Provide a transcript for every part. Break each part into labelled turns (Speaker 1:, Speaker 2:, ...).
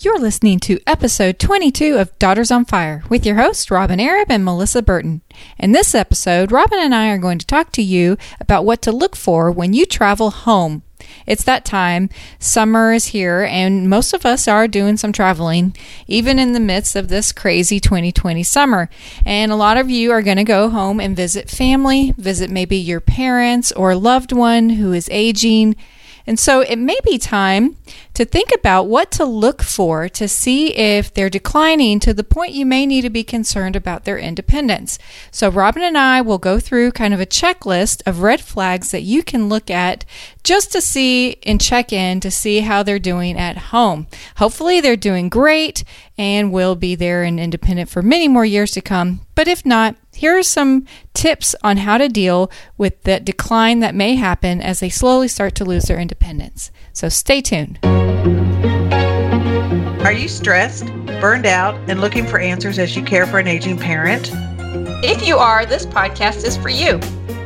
Speaker 1: You're listening to episode 22 of Daughters on Fire with your hosts, Robyn Arab and Melissa Burton. In this episode, Robyn and I are going to talk to you about what to look for when you travel home. It's that time. Summer is here, and most of us are doing some traveling, even in the midst of this crazy 2020 summer. And a lot of you are going to go home and visit family, visit maybe your parents or loved one who is aging and so it may be time to think about what to look for to see if they're declining to the point you may need to be concerned about their independence. So Robyn and I will go through kind of a checklist of red flags that you can look at just to see and check in to see how they're doing at home. Hopefully they're doing great and will be there and independent for many more years to come. But if not, here are some tips on how to deal with the decline that may happen as they slowly start to lose their independence. So stay tuned.
Speaker 2: Are you stressed, burned out, and looking for answers as you care for an aging parent?
Speaker 1: If you are, this podcast is for you.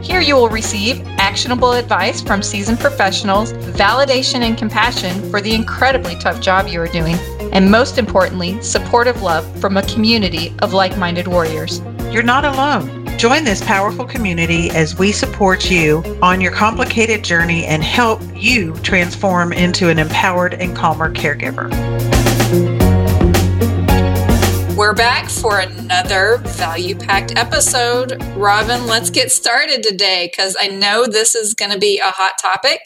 Speaker 1: Here you will receive actionable advice from seasoned professionals, validation and compassion for the incredibly tough job you are doing, and most importantly, supportive love from a community of like minded warriors.
Speaker 2: You're not alone. Join this powerful community as we support you on your complicated journey and help you transform into an empowered and calmer caregiver.
Speaker 1: We're back for another value packed episode. Robyn, let's get started today because I know this is going to be a hot topic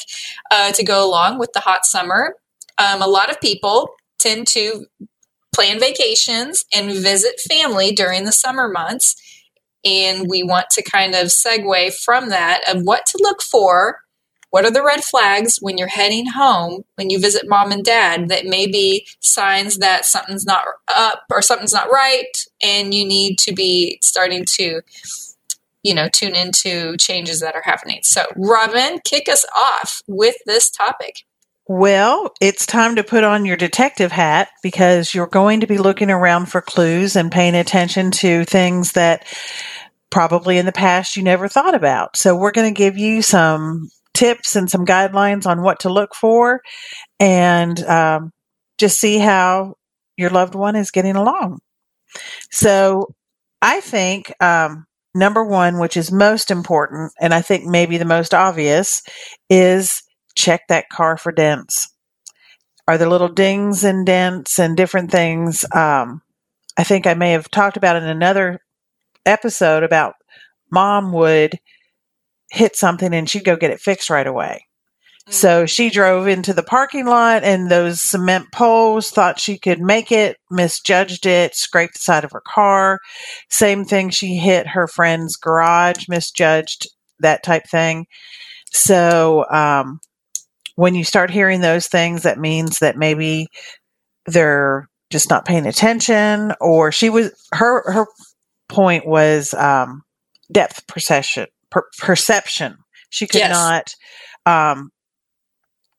Speaker 1: uh, to go along with the hot summer. Um, a lot of people tend to plan vacations and visit family during the summer months. And we want to kind of segue from that of what to look for. What are the red flags when you're heading home when you visit mom and dad that may be signs that something's not up or something's not right and you need to be starting to you know tune into changes that are happening. So robyn kick us off with this topic
Speaker 2: well, it's time to put on your detective hat because you're going to be looking around for clues and paying attention to things that probably in the past you never thought about. So, we're going to give you some tips and some guidelines on what to look for and um, just see how your loved one is getting along. So I think um, number one, which is most important, and I think maybe the most obvious, is check that car for dents. Are there little dings and dents and different things? Um, I think I may have talked about in another episode about mom would hit something and she'd go get it fixed right away. So mm. she drove into the parking lot and those cement poles thought she could make it, misjudged it, scraped the side of her car. Same thing, she hit her friend's garage, misjudged that type thing. So, um, when you start hearing those things, that means that maybe they're just not paying attention or she was, her, her point was, um, depth perception per- perception. She could yes. not um,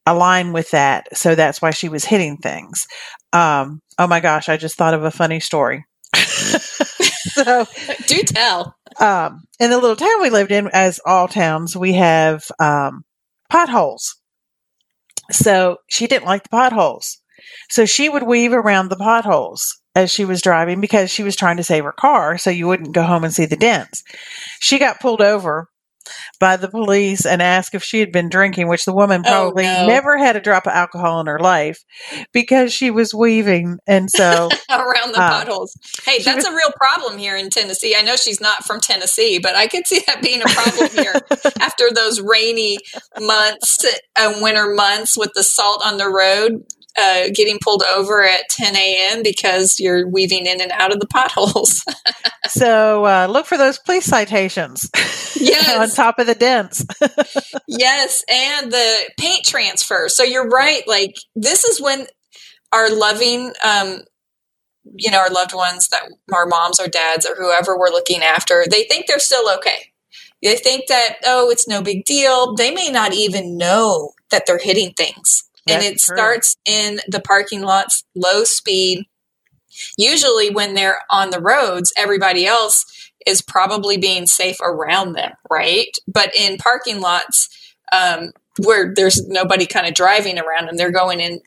Speaker 2: align with that, so that's why she was hitting things. Um, oh my gosh, I just thought of a funny story.
Speaker 1: so, do tell.
Speaker 2: Um, in the little town we lived in, as all towns, we have um, potholes. So she didn't like the potholes. So she would weave around the potholes as she was driving because she was trying to save her car so you wouldn't go home and see the dents. She got pulled over by the police and asked if she had been drinking, which the woman oh, probably oh, no. never had a drop of alcohol in her life because she was weaving. And so
Speaker 1: around the uh, potholes. Hey, that's was, a real problem here in Tennessee. I know she's not from Tennessee, but I could see that being a problem here after those rainy months and uh, winter months with the salt on the road uh, getting pulled over at 10 a.m. because you're weaving in and out of the potholes.
Speaker 2: so uh, look for those police citations. Yes. on top of the dents.
Speaker 1: yes. And the paint transfer. So you're right. Like, this is when our loving, um, you know, our loved ones that our moms or dads or whoever we're looking after, they think they're still okay. They think that, oh, it's no big deal. They may not even know that they're hitting things and it true. starts in the parking lots, low speed. Usually, when they're on the roads, everybody else is probably being safe around them, right? But in parking lots, um, where there's nobody kind of driving around and they're going in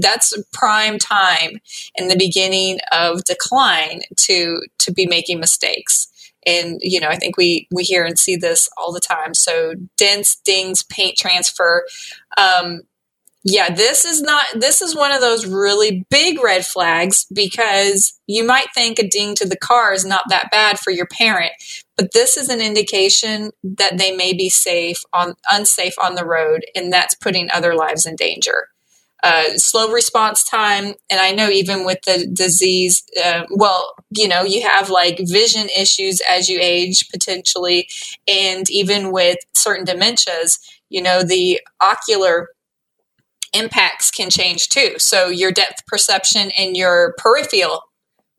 Speaker 1: that's prime time in the beginning of decline to to be making mistakes and you know i think we we hear and see this all the time so dents dings paint transfer um, yeah this is not this is one of those really big red flags because you might think a ding to the car is not that bad for your parent but this is an indication that they may be safe on unsafe on the road and that's putting other lives in danger. Uh, slow response time and i know even with the disease uh, well you know you have like vision issues as you age potentially and even with certain dementias you know the ocular impacts can change too so your depth perception and your peripheral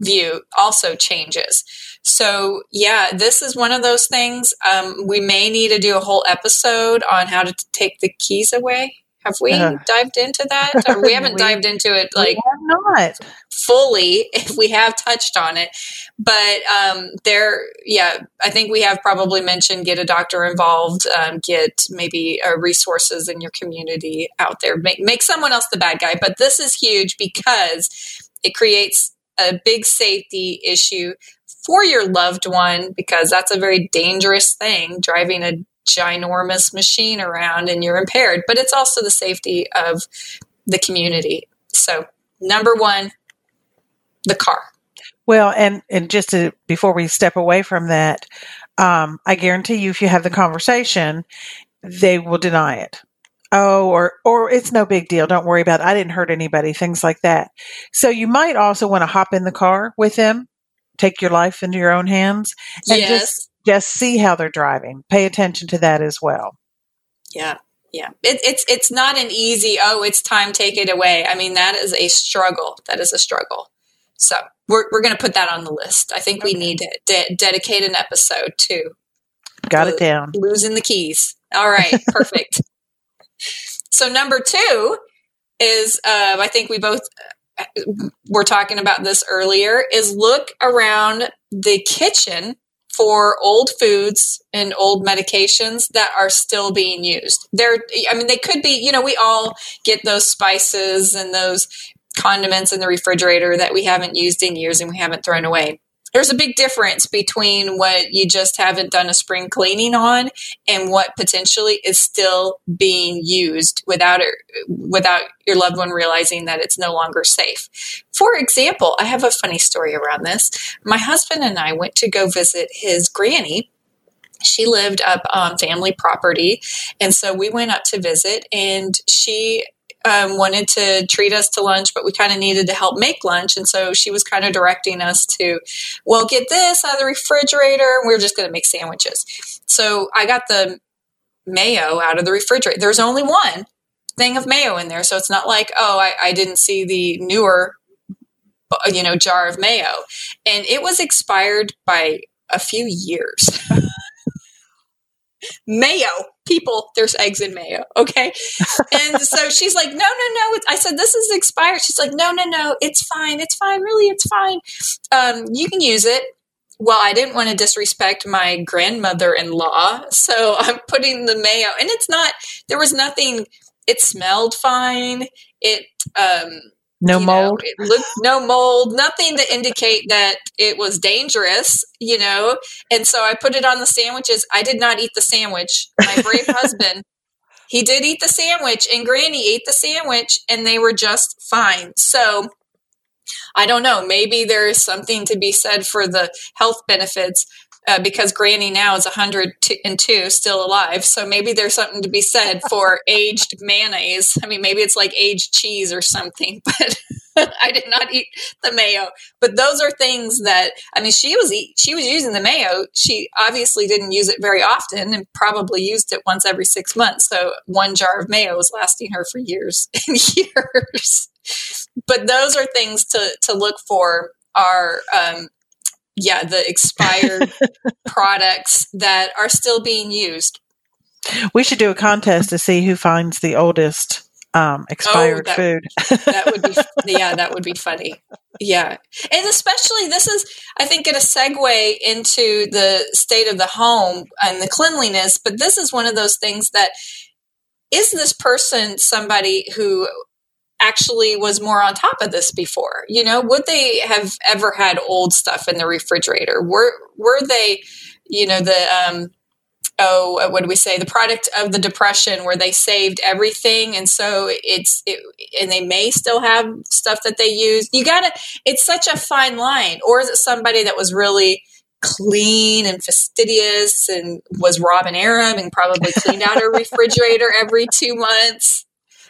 Speaker 1: view also changes so, yeah, this is one of those things. Um, we may need to do a whole episode on how to take the keys away. Have we uh, dived into that? Or we haven't we, dived into it like
Speaker 2: not
Speaker 1: fully. If we have touched on it, but um, there, yeah, I think we have probably mentioned get a doctor involved, um, get maybe uh, resources in your community out there, make make someone else the bad guy. But this is huge because it creates a big safety issue for your loved one because that's a very dangerous thing driving a ginormous machine around and you're impaired, but it's also the safety of the community. So, number one, the car.
Speaker 2: Well, and and just to, before we step away from that, um, I guarantee you, if you have the conversation, they will deny it. Oh, or or it's no big deal. Don't worry about it. I didn't hurt anybody. Things like that. So you might also want to hop in the car with them take your life into your own hands and yes. just just see how they're driving. Pay attention to that as well.
Speaker 1: Yeah. Yeah. It, it's it's not an easy, oh, it's time, take it away. I mean, that is a struggle. That is a struggle. So we're, we're going to put that on the list. I think we need to de- dedicate an episode to.
Speaker 2: Got it down.
Speaker 1: Losing the keys. All right. Perfect. so number two is, uh, I think we both we're talking about this earlier is look around the kitchen for old foods and old medications that are still being used. There, I mean, they could be, you know, we all get those spices and those condiments in the refrigerator that we haven't used in years and we haven't thrown away there's a big difference between what you just haven't done a spring cleaning on and what potentially is still being used without it, without your loved one realizing that it's no longer safe. For example, I have a funny story around this. My husband and I went to go visit his granny she lived up on family property and so we went up to visit and she um, wanted to treat us to lunch, but we kind of needed to help make lunch. And so she was kind of directing us to, well, get this out of the refrigerator. We are just going to make sandwiches. So I got the mayo out of the refrigerator. There's only one thing of mayo in there. So it's not like, oh, I, I didn't see the newer, you know, jar of mayo. And it was expired by a few years. mayo. People there's eggs in mayo okay? And so she's like no no no. I said this is expired. She's like no no no. It's fine. It's fine. Really it's fine. Um, you can use it. Well i didn't want to disrespect my grandmother-in-law so i'm putting the mayo and it's not there was nothing it smelled fine. It um
Speaker 2: no mold.
Speaker 1: Know, looked, no mold. Nothing to indicate that it was dangerous. You know, and so I put it on the sandwiches. I did not eat the sandwich. My brave husband, he did eat the sandwich, and Granny ate the sandwich, and they were just fine. So I don't know. Maybe there is something to be said for the health benefits uh, because Granny now is 102, still alive. So maybe there's something to be said for aged mayonnaise. I mean, maybe it's like aged cheese or something, but I did not eat the mayo. But those are things that, I mean, she was, she was using the mayo. She obviously didn't use it very often and probably used it once every six months. So one jar of mayo was lasting her for years and years. But those are things to, to look for are um, yeah, the expired products that are still being used.
Speaker 2: We should do a contest to see who finds the oldest um, expired oh, that, food.
Speaker 1: that would be, yeah, that would be funny. Yeah. And especially this is, I think, get a segue into the state of the home and the cleanliness, but this is one of those things that is this person somebody who actually was more on top of this before? You know, would they have ever had old stuff in the refrigerator? Were were they, you know, the um, oh, what do we say? The product of the depression, where they saved everything, and so it's it, and they may still have stuff that they use. You gotta. It's such a fine line. Or is it somebody that was really clean and fastidious and was Robyn Arab and probably cleaned out her refrigerator every two months?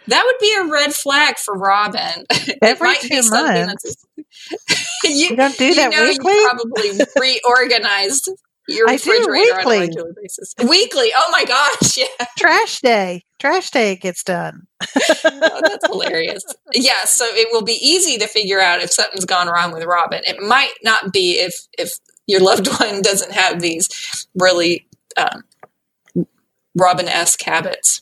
Speaker 1: That would be a red flag for Robyn.
Speaker 2: Every two months. you, you, don't do that
Speaker 1: know
Speaker 2: weekly.
Speaker 1: You probably reorganized your refrigerator on a regular basis. Weekly. Oh my gosh. Yeah.
Speaker 2: Trash day. Trash day gets done.
Speaker 1: oh, that's hilarious. Yeah. So it will be easy to figure out if something's gone wrong with Robyn. It might not be if if your loved one doesn't have these really um, Robyn esque habits.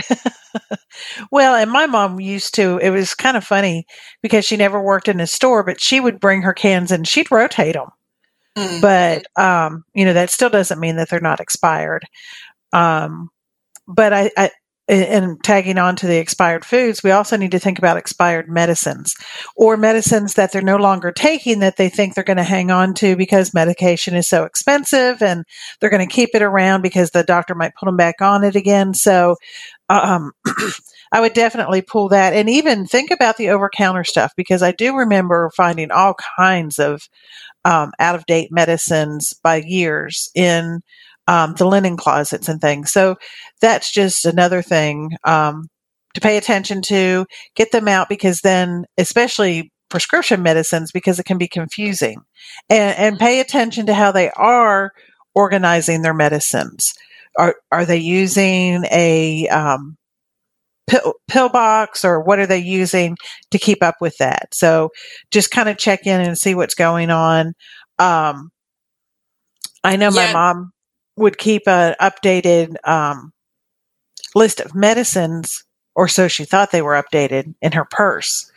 Speaker 2: well, and my mom used to, it was kind of funny because she never worked in a store, but she would bring her cans and she'd rotate them. Mm-hmm. But, um, you know, that still doesn't mean that they're not expired. Um, but I, I, and tagging on to the expired foods, we also need to think about expired medicines or medicines that they're no longer taking that they think they're going to hang on to because medication is so expensive and they're going to keep it around because the doctor might put them back on it again. So, um, I would definitely pull that and even think about the over counter stuff because I do remember finding all kinds of um, out of date medicines by years in um, the linen closets and things. So that's just another thing um, to pay attention to. Get them out because then, especially prescription medicines, because it can be confusing, and, and pay attention to how they are organizing their medicines. Are are they using a um, pill, pill box or what are they using to keep up with that? So just kind of check in and see what's going on. Um, I know yeah. my mom would keep an updated um, list of medicines, or so she thought they were updated in her purse.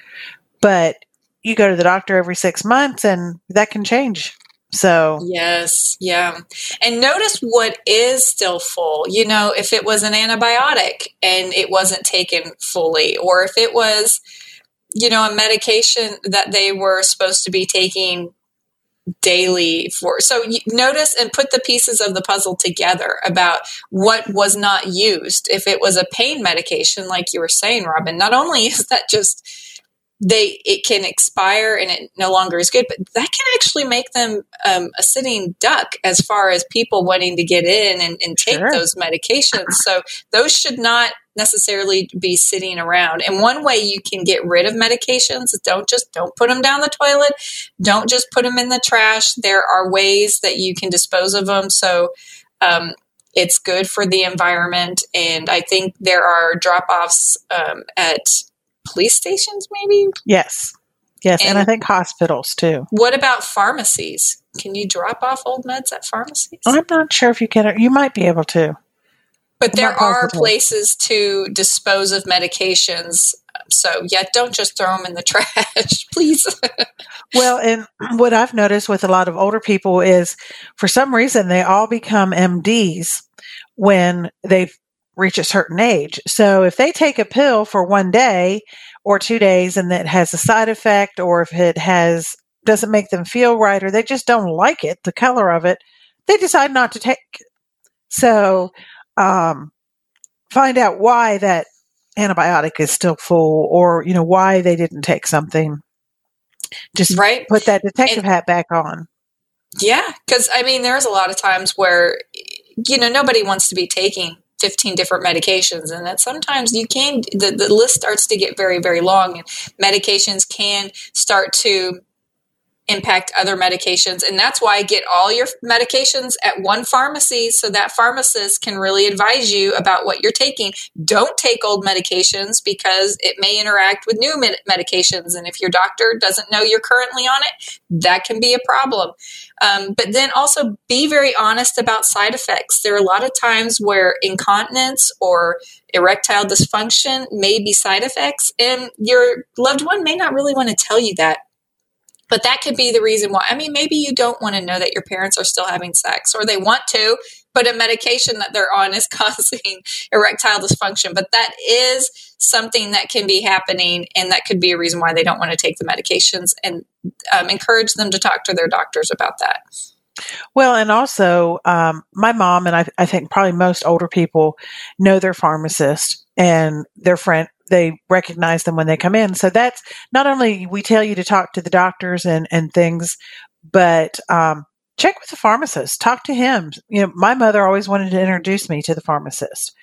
Speaker 2: But you go to the doctor every six months, and that can change. So,
Speaker 1: yes, yeah. And notice what is still full. You know, if it was an antibiotic and it wasn't taken fully, or if it was, you know, a medication that they were supposed to be taking daily for so notice and put the pieces of the puzzle together about what was not used if it was a pain medication like you were saying robyn not only is that just they it can expire and it no longer is good but that can actually make them um, a sitting duck as far as people wanting to get in and, and take sure. those medications. So those should not necessarily be sitting around. And one way you can get rid of medications don't just don't put them down the toilet. Don't just put them in the trash. There are ways that you can dispose of them so um, it's good for the environment. And i think there are drop-offs um, at police stations, maybe?
Speaker 2: Yes. Yes, and, and, I think hospitals too.
Speaker 1: What about pharmacies? Can you drop off old meds at pharmacies?
Speaker 2: I'm not sure if you can. You might be able to.
Speaker 1: But there are places to dispose of medications. So, yeah, don't just throw them in the trash, please.
Speaker 2: well, and what I've noticed with a lot of older people is for some reason they all become MDs when they've reach a certain age. So if they take a pill for one day or two days and that has a side effect or if it has doesn't make them feel right or they just don't like it, the color of it, they decide not to take. So um, find out why that antibiotic is still full or you know why they didn't take something. Just right. put that detective and, hat back on.
Speaker 1: Yeah, because I mean, there's a lot of times where you know nobody wants to be taking 15 different medications and that sometimes you can the, the list starts to get very very long. And medications can start to impact other medications. And that's why get all your medications at one pharmacy so that pharmacist can really advise you about what you're taking. Don't take old medications because it may interact with new med- medications. And if your doctor doesn't know you're currently on it, that can be a problem. Um, but then also be very honest about side effects. There are a lot of times where incontinence or erectile dysfunction may be side effects, and your loved one may not really want to tell you that but that could be the reason why. I mean, maybe you don't want to know that your parents are still having sex or they want to, but a medication that they're on is causing erectile dysfunction. But that is something that can be happening, and that could be a reason why they don't want to take the medications. And um, encourage them to talk to their doctors about that.
Speaker 2: Well, and also, um, my mom and I, I think probably most older people know their pharmacist and their friend. They recognize them when they come in. So that's not only we tell you to talk to the doctors and, and things, but um, check with the pharmacist. Talk to him. You know, my mother always wanted to introduce me to the pharmacist,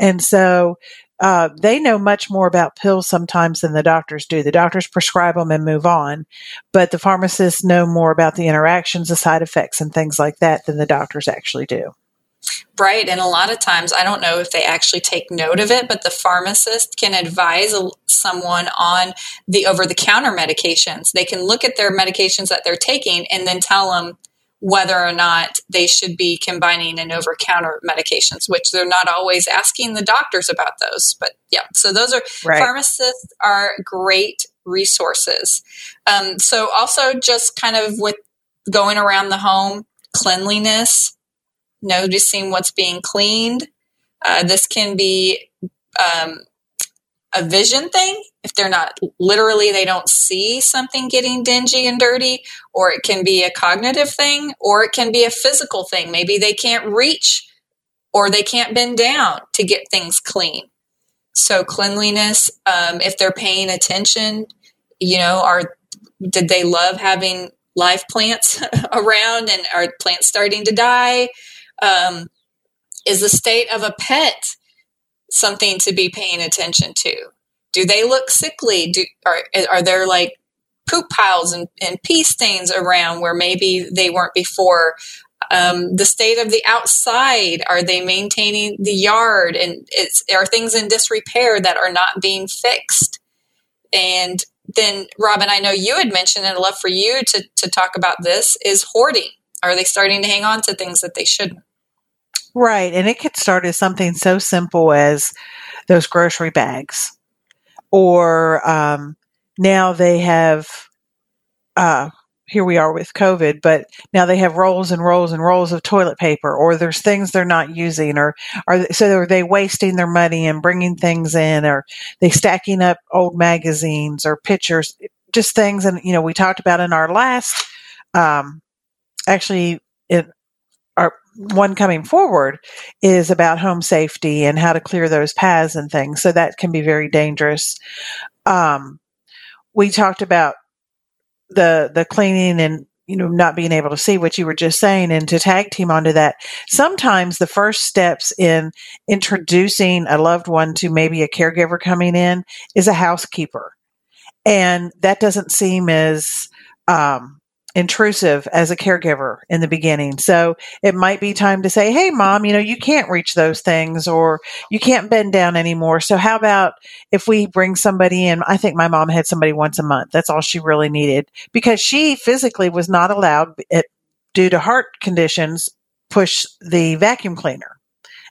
Speaker 2: and so uh, they know much more about pills sometimes than the doctors do. The doctors prescribe them and move on, but the pharmacists know more about the interactions, the side effects, and things like that than the doctors actually do.
Speaker 1: Right. And a lot of times, I don't know if they actually take note of it, but the pharmacist can advise someone on the over the counter medications. They can look at their medications that they're taking and then tell them, whether or not they should be combining and over counter medications, which they're not always asking the doctors about those. But yeah, so those are right. pharmacists are great resources. Um, so also just kind of with going around the home, cleanliness, noticing what's being cleaned. Uh, this can be um, a vision thing if they're not literally they don't see something getting dingy and dirty or it can be a cognitive thing or it can be a physical thing. Maybe they can't reach or they can't bend down to get things clean. So cleanliness um, if they're paying attention you know are did they love having live plants around and are plants starting to die? Um, is the state of a pet something to be paying attention to. Do they look sickly? Do are are there like poop piles and, and pee stains around where maybe they weren't before? Um, the state of the outside are they maintaining the yard and it's are things in disrepair that are not being fixed and then robyn i know you had mentioned and i'd love for you to, to talk about this is hoarding are they starting to hang on to things that they shouldn't
Speaker 2: Right. And it could start as something so simple as those grocery bags. Or um, now they have, uh, here we are with COVID, but now they have rolls and rolls and rolls of toilet paper, or there's things they're not using, or are so are they wasting their money and bringing things in, or they stacking up old magazines or pictures, just things. And you know, we talked about in our last, um, actually, in our one coming forward is about home safety and how to clear those paths and things. So that can be very dangerous. Um, we talked about the the cleaning and you know not being able to see what you were just saying and to tag team onto that sometimes the first steps in introducing a loved one to maybe a caregiver coming in is a housekeeper and that doesn't seem as um, intrusive as a caregiver in the beginning. So it might be time to say, Hey, mom, you know, you can't reach those things or you can't bend down anymore. So how about if we bring somebody in? I think my mom had somebody once a month. That's all she really needed because she physically was not allowed it, due to heart conditions push the vacuum cleaner.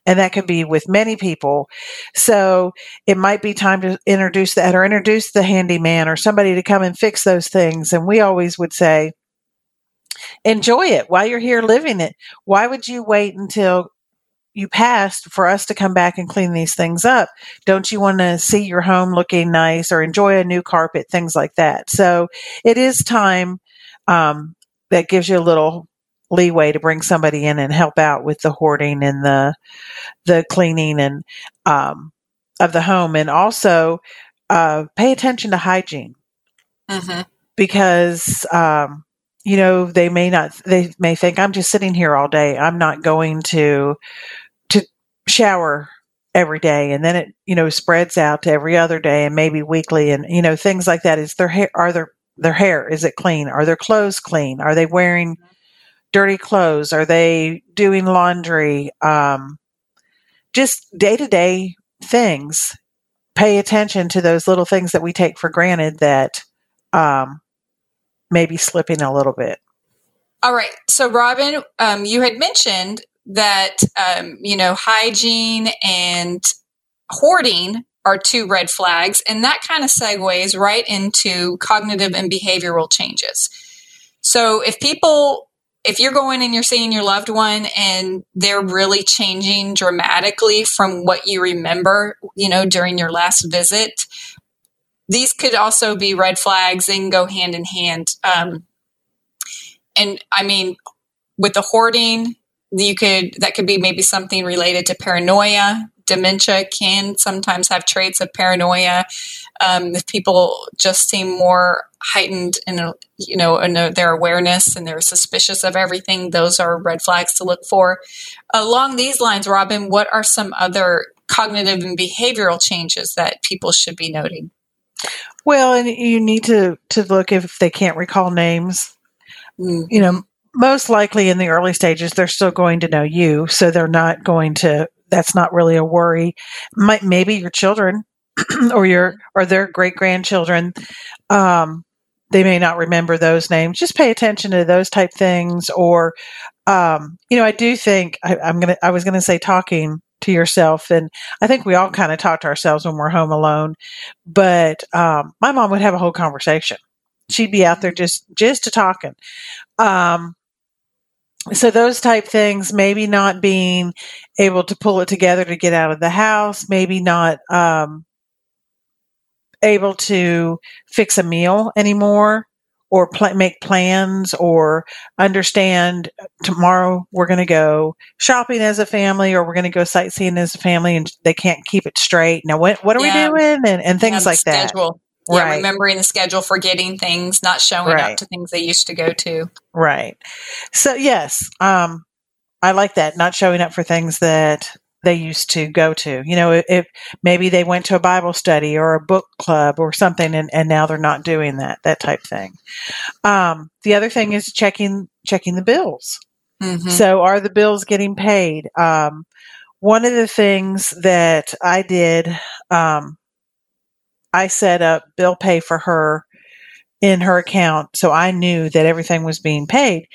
Speaker 2: And that can be with many people. So it might be time to introduce that or introduce the handyman or somebody to come and fix those things. And we always would say, enjoy it while you're here living it. Why would you wait until you passed for us to come back and clean these things up? Don't you want to see your home looking nice or enjoy a new carpet, things like that? So it is time um, that gives you a little leeway to bring somebody in and help out with the hoarding and the the cleaning and um, of the home, and also uh, pay attention to hygiene mm-hmm. because um, you know, they may not, they may think I'm just sitting here all day. I'm not going to, to shower every day. And then it, you know, spreads out to every other day and maybe weekly and, you know, things like that. Is their hair, are their, their hair, is it clean? Are their clothes clean? Are they wearing dirty clothes? Are they doing laundry? Um, just day to day things. Pay attention to those little things that we take for granted that, um, maybe slipping a little bit.
Speaker 1: All right. So, Robyn, um, you had mentioned that, um, you know, hygiene and hoarding are two red flags. And that kind of segues right into cognitive and behavioral changes. So, if people if you're going and you're seeing your loved one and they're really changing dramatically from what you remember, you know, during your last visit, these could also be red flags and go hand in hand. Um, and I mean, with the hoarding, you could that could be maybe something related to paranoia. Dementia can sometimes have traits of paranoia. Um, if people just seem more heightened in you know in their awareness and they're suspicious of everything, those are red flags to look for. Along these lines, Robyn, what are some other cognitive and behavioral changes that people should be noting?
Speaker 2: Well, and you need to to look if they can't recall names. Mm-hmm. You know, most likely in the early stages, they're still going to know you, so they're not going to. That's not really a worry. Might maybe your children or your or their great grandchildren. Um, they may not remember those names. Just pay attention to those type things. Or, um, you know, I do think I, I'm gonna. I was gonna say talking to yourself. And I think we all kind of talk to ourselves when we're home alone. But um, my mom would have a whole conversation. She'd be out there just just to talking. Um, so those type things, maybe not being able to pull it together to get out of the house, maybe not um, able to fix a meal anymore or pl- make plans or understand tomorrow we're going to go shopping as a family or we're going to go sightseeing as a family and they can't keep it straight. Now, what, what are yeah. we doing? And, and things yeah, like schedule.
Speaker 1: that. Yeah, right. remembering the schedule, forgetting things, not showing right. up to things they used to go to.
Speaker 2: Right. So yes, um, I like that. Not showing up for things that they used to go to. You know, if maybe they went to a Bible study or a book club or something, and, and now they're not doing that, that type thing. Um, the other thing is checking checking the bills. Mm-hmm. So, are the bills getting paid? Um, one of the things that I did, um, I set up bill pay for her in her account, so I knew that everything was being paid.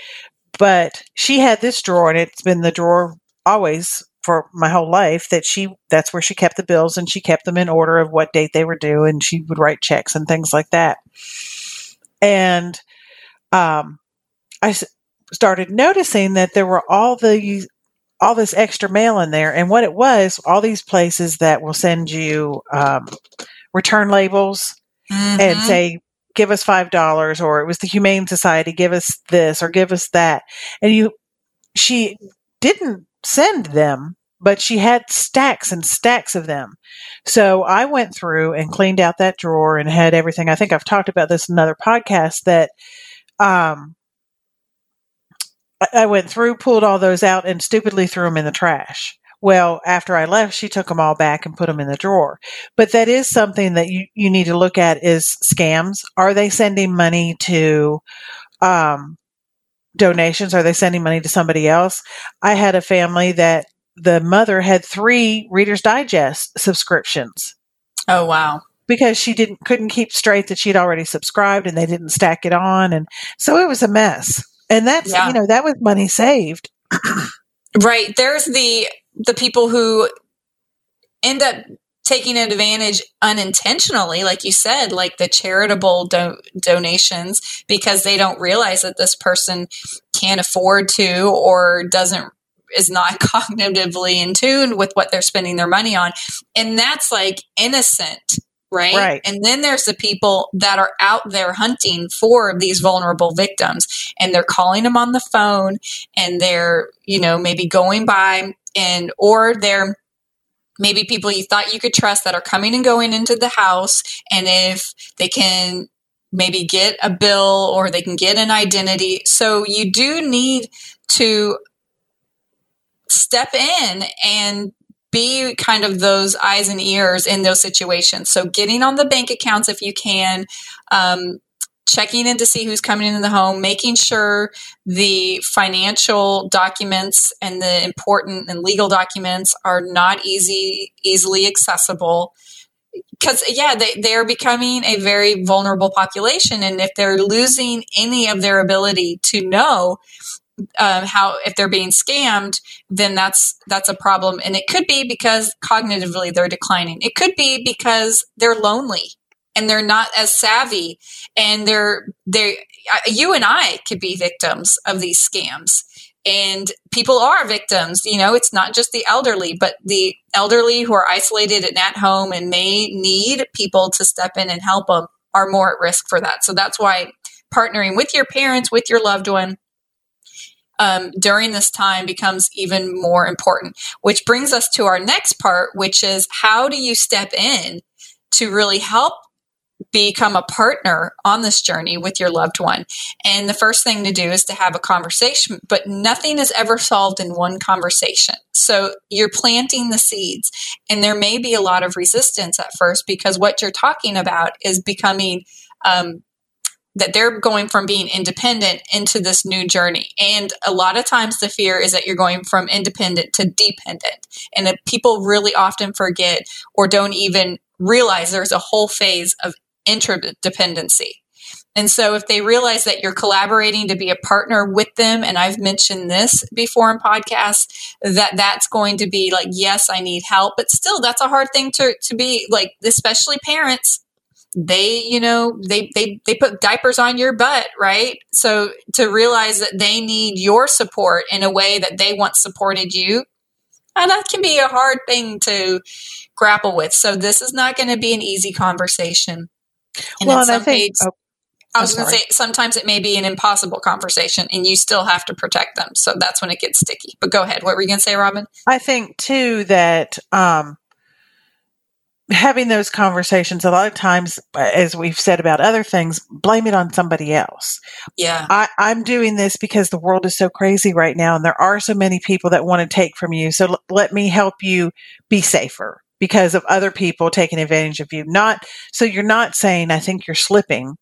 Speaker 2: But she had this drawer, and it's been the drawer always for my whole life that she that's where she kept the bills and she kept them in order of what date they were due and she would write checks and things like that. And um, I s- started noticing that there were all the all this extra mail in there. And what it was all these places that will send you um, return labels mm-hmm. and say give us five dollars or it was the humane society give us this or give us that. And you she didn't send them, but she had stacks and stacks of them. So I went through and cleaned out that drawer and had everything. I think I've talked about this in another podcast that um, I went through, pulled all those out, and stupidly threw them in the trash. Well, after I left, she took them all back and put them in the drawer. But that is something that you, you need to look at is scams. Are they sending money to um, donations? Are they sending money to somebody else? I had a family that the mother had three Reader's Digest subscriptions.
Speaker 1: Oh wow.
Speaker 2: Because she didn't couldn't keep straight that she'd already subscribed and they didn't stack it on and so it was a mess. And that's yeah. you know, that was money saved.
Speaker 1: right. There's the the people who end up taking advantage unintentionally, like you said, like the charitable do- donations, because they don't realize that this person can't afford to or doesn't is not cognitively in tune with what they're spending their money on. And that's like innocent, right?
Speaker 2: Right.
Speaker 1: And then there's the people that are out there hunting for these vulnerable victims and they're calling them on the phone and they're, you know, maybe going by and or they're maybe people you thought you could trust that are coming and going into the house. And if they can maybe get a bill or they can get an identity. So you do need to step in and be kind of those eyes and ears in those situations. So getting on the bank accounts if you can, um, checking in to see who's coming into the home, making sure the financial documents and the important and legal documents are not easy, easily accessible. Because yeah, they, they're becoming a very vulnerable population, and if they're losing any of their ability to know um, how if they're being scammed, then that's that's a problem, and it could be because cognitively they're declining. It could be because they're lonely and they're not as savvy. And they're they you and I could be victims of these scams. And people are victims you know it's not just the elderly but the elderly who are isolated and at home and may need people to step in and help them are more at risk for that. So that's why partnering with your parents with your loved one um, during this time becomes even more important which brings us to our next part which is how do you step in to really help become a partner on this journey with your loved one. And the first thing to do is to have a conversation, but nothing is ever solved in one conversation. So you're planting the seeds, and there may be a lot of resistance at first because what you're talking about is becoming. Um, that they're going from being independent into this new journey. And a lot of times the fear is that you're going from independent to dependent. And people really often forget or don't even realize there's a whole phase of interdependency. And so if they realize that you're collaborating to be a partner with them, and I've mentioned this before in podcasts, that that's going to be like, yes, I need help, but still that's a hard thing to, to be like, especially parents. They, you know, they, they, they put diapers on your butt, right? So to realize that they need your support in a way that they once supported you, and that can be a hard thing to grapple with. So this is not going to be an easy conversation. And well, and I think, oh, I was going to say sometimes it may be an impossible conversation and you still have to protect them. So that's when it gets sticky. But go ahead. What were you going to say, Robyn?
Speaker 2: I think too that um, having those conversations a lot of times, as we've said about other things, blame it on somebody else.
Speaker 1: Yeah.
Speaker 2: I, I'm doing this because the world is so crazy right now and there are so many people that want to take from you. So l- let me help you be safer because of other people taking advantage of you. Not so you're not saying I think you're slipping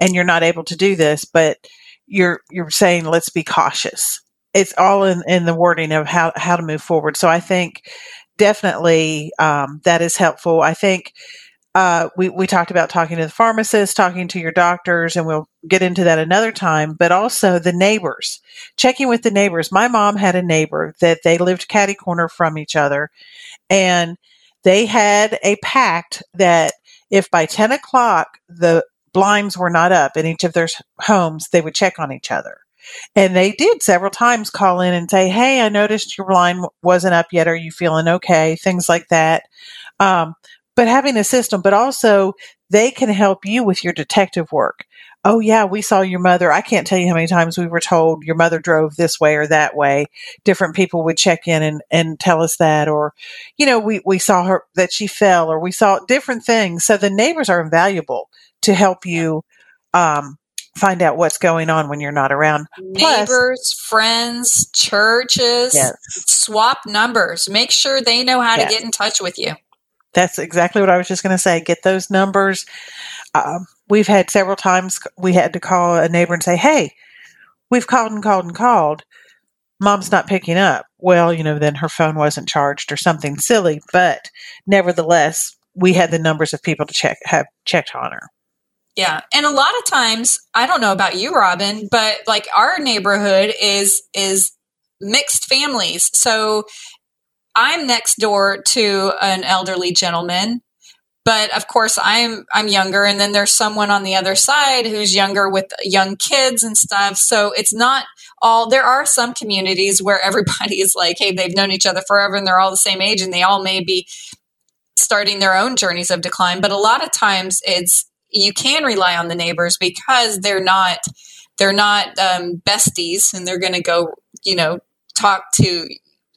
Speaker 2: and you're not able to do this, but you're you're saying let's be cautious. It's all in, in the wording of how how to move forward. So I think definitely um, that is helpful. I think uh, we we talked about talking to the pharmacist, talking to your doctors, and we'll get into that another time. But also the neighbors, checking with the neighbors. My mom had a neighbor that they lived catty corner from each other, and they had a pact that if by 10 o'clock the blinds were not up in each of their homes, they would check on each other. And they did several times call in and say, Hey, I noticed your blind wasn't up yet. Are you feeling okay? Things like that. Um, but having a system, but also they can help you with your detective work oh yeah, we saw your mother. I can't tell you how many times we were told your mother drove this way or that way. Different people would check in and, and tell us that, or, you know, we, we saw her that she fell or we saw different things. So the neighbors are invaluable to help you, um, find out what's going on when you're not around.
Speaker 1: Neighbors, Plus, friends, churches, yes. swap numbers. Make sure they know how yes. to get in touch with you.
Speaker 2: That's exactly what I was just going to say. Get those numbers. Um, we've had several times we had to call a neighbor and say, Hey, we've called and called and called. Mom's not picking up. Well, you know, then her phone wasn't charged or something silly, but nevertheless, we had the numbers of people to check have checked on her.
Speaker 1: Yeah. And a lot of times, I don't know about you, Robyn, but like our neighborhood is is mixed families. So I'm next door to an elderly gentleman but of course i'm i'm younger and then there's someone on the other side who's younger with young kids and stuff. So it's not all there are some communities where everybody is like hey they've known each other forever and they're all the same age and they all may be starting their own journeys of decline. But a lot of times it's you can rely on the neighbors because they're not they're not um, besties and they're going to go you know talk to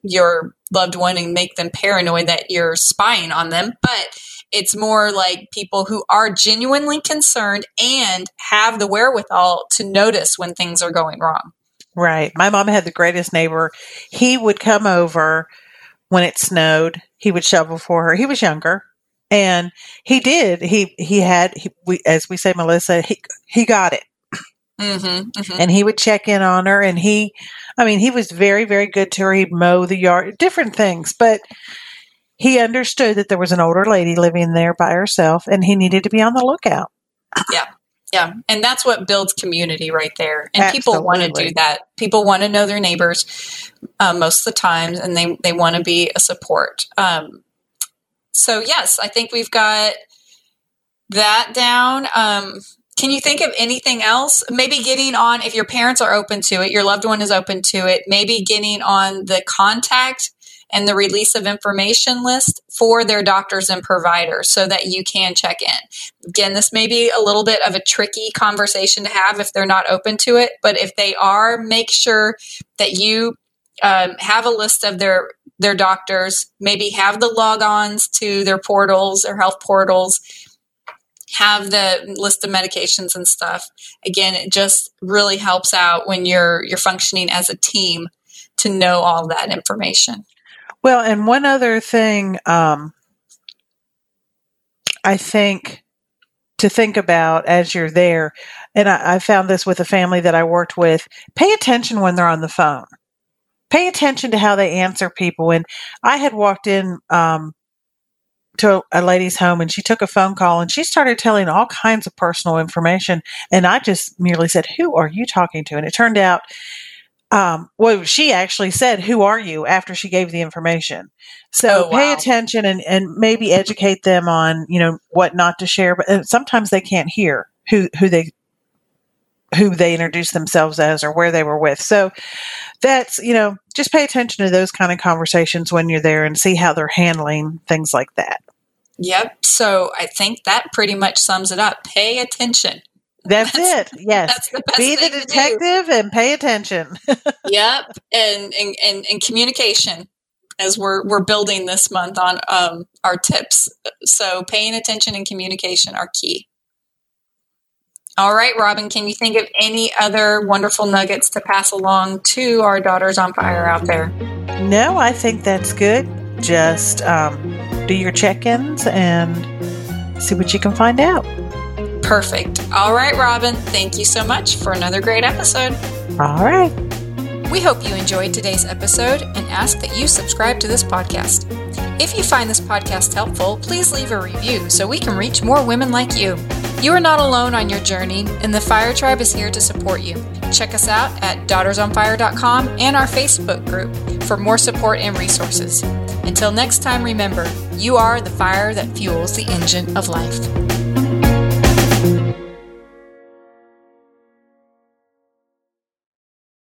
Speaker 1: your loved one and make them paranoid that you're spying on them. But it's more like people who are genuinely concerned and have the wherewithal to notice when things are going wrong.
Speaker 2: Right. My mom had the greatest neighbor. He would come over when it snowed. He would shovel for her. He was younger, and he did. He he had he, we, as we say, Melissa. He he got it. Mm-hmm, mm-hmm. And he would check in on her, and he, I mean, he was very, very good to her. He'd mow the yard, different things, but he understood that there was an older lady living there by herself and he needed to be on the lookout.
Speaker 1: Yeah. Yeah. And that's what builds community right there. And Absolutely. people want to do that. People want to know their neighbors uh, most of the time and they, they want to be a support. Um, so, yes, I think we've got that down. Um, can you think of anything else? Maybe getting on, if your parents are open to it, your loved one is open to it, maybe getting on the contact and the release of information list for their doctors and providers so that you can check in. Again, this may be a little bit of a tricky conversation to have if they're not open to it, but if they are, make sure that you um, have a list of their their doctors, maybe have the logons to their portals, their health portals, have the list of medications and stuff. Again, it just really helps out when you're you're functioning as a team to know all that information.
Speaker 2: Well, and one other thing um, I think to think about as you're there, and I, I found this with a family that I worked with, pay attention when they're on the phone. Pay attention to how they answer people. And I had walked in um, to a lady's home and she took a phone call and she started telling all kinds of personal information. And I just merely said, Who are you talking to? And it turned out um, well, she actually said, "Who are you?" after she gave the information. So oh, wow. pay attention and and maybe educate them on you know what not to share. But sometimes they can't hear who who they who they introduced themselves as or where they were with. So that's you know just pay attention to those kind of conversations when you're there and see how they're handling things like that.
Speaker 1: Yep. So I think that pretty much sums it up. Pay attention.
Speaker 2: That's, that's it. Yes. That's the Be the detective and pay attention.
Speaker 1: yep. And, and, and, and, communication as we're, we're building this month on um, our tips. So paying attention and communication are key. All right, Robyn, can you think of any other wonderful nuggets to pass along to our daughters on fire out there?
Speaker 2: No, I think that's good. Just um, do your check ins and see what you can find out.
Speaker 1: Perfect. All right, Robyn, thank you so much for another great episode.
Speaker 2: All right.
Speaker 3: We hope you enjoyed today's episode and ask that you subscribe to this podcast. If you find this podcast helpful, please leave a review so we can reach more women like you. You are not alone on your journey, and the Fire Tribe is here to support you. Check us out at daughtersonfire.com and our Facebook group for more support and resources. Until next time, remember, you are the fire that fuels the engine of life.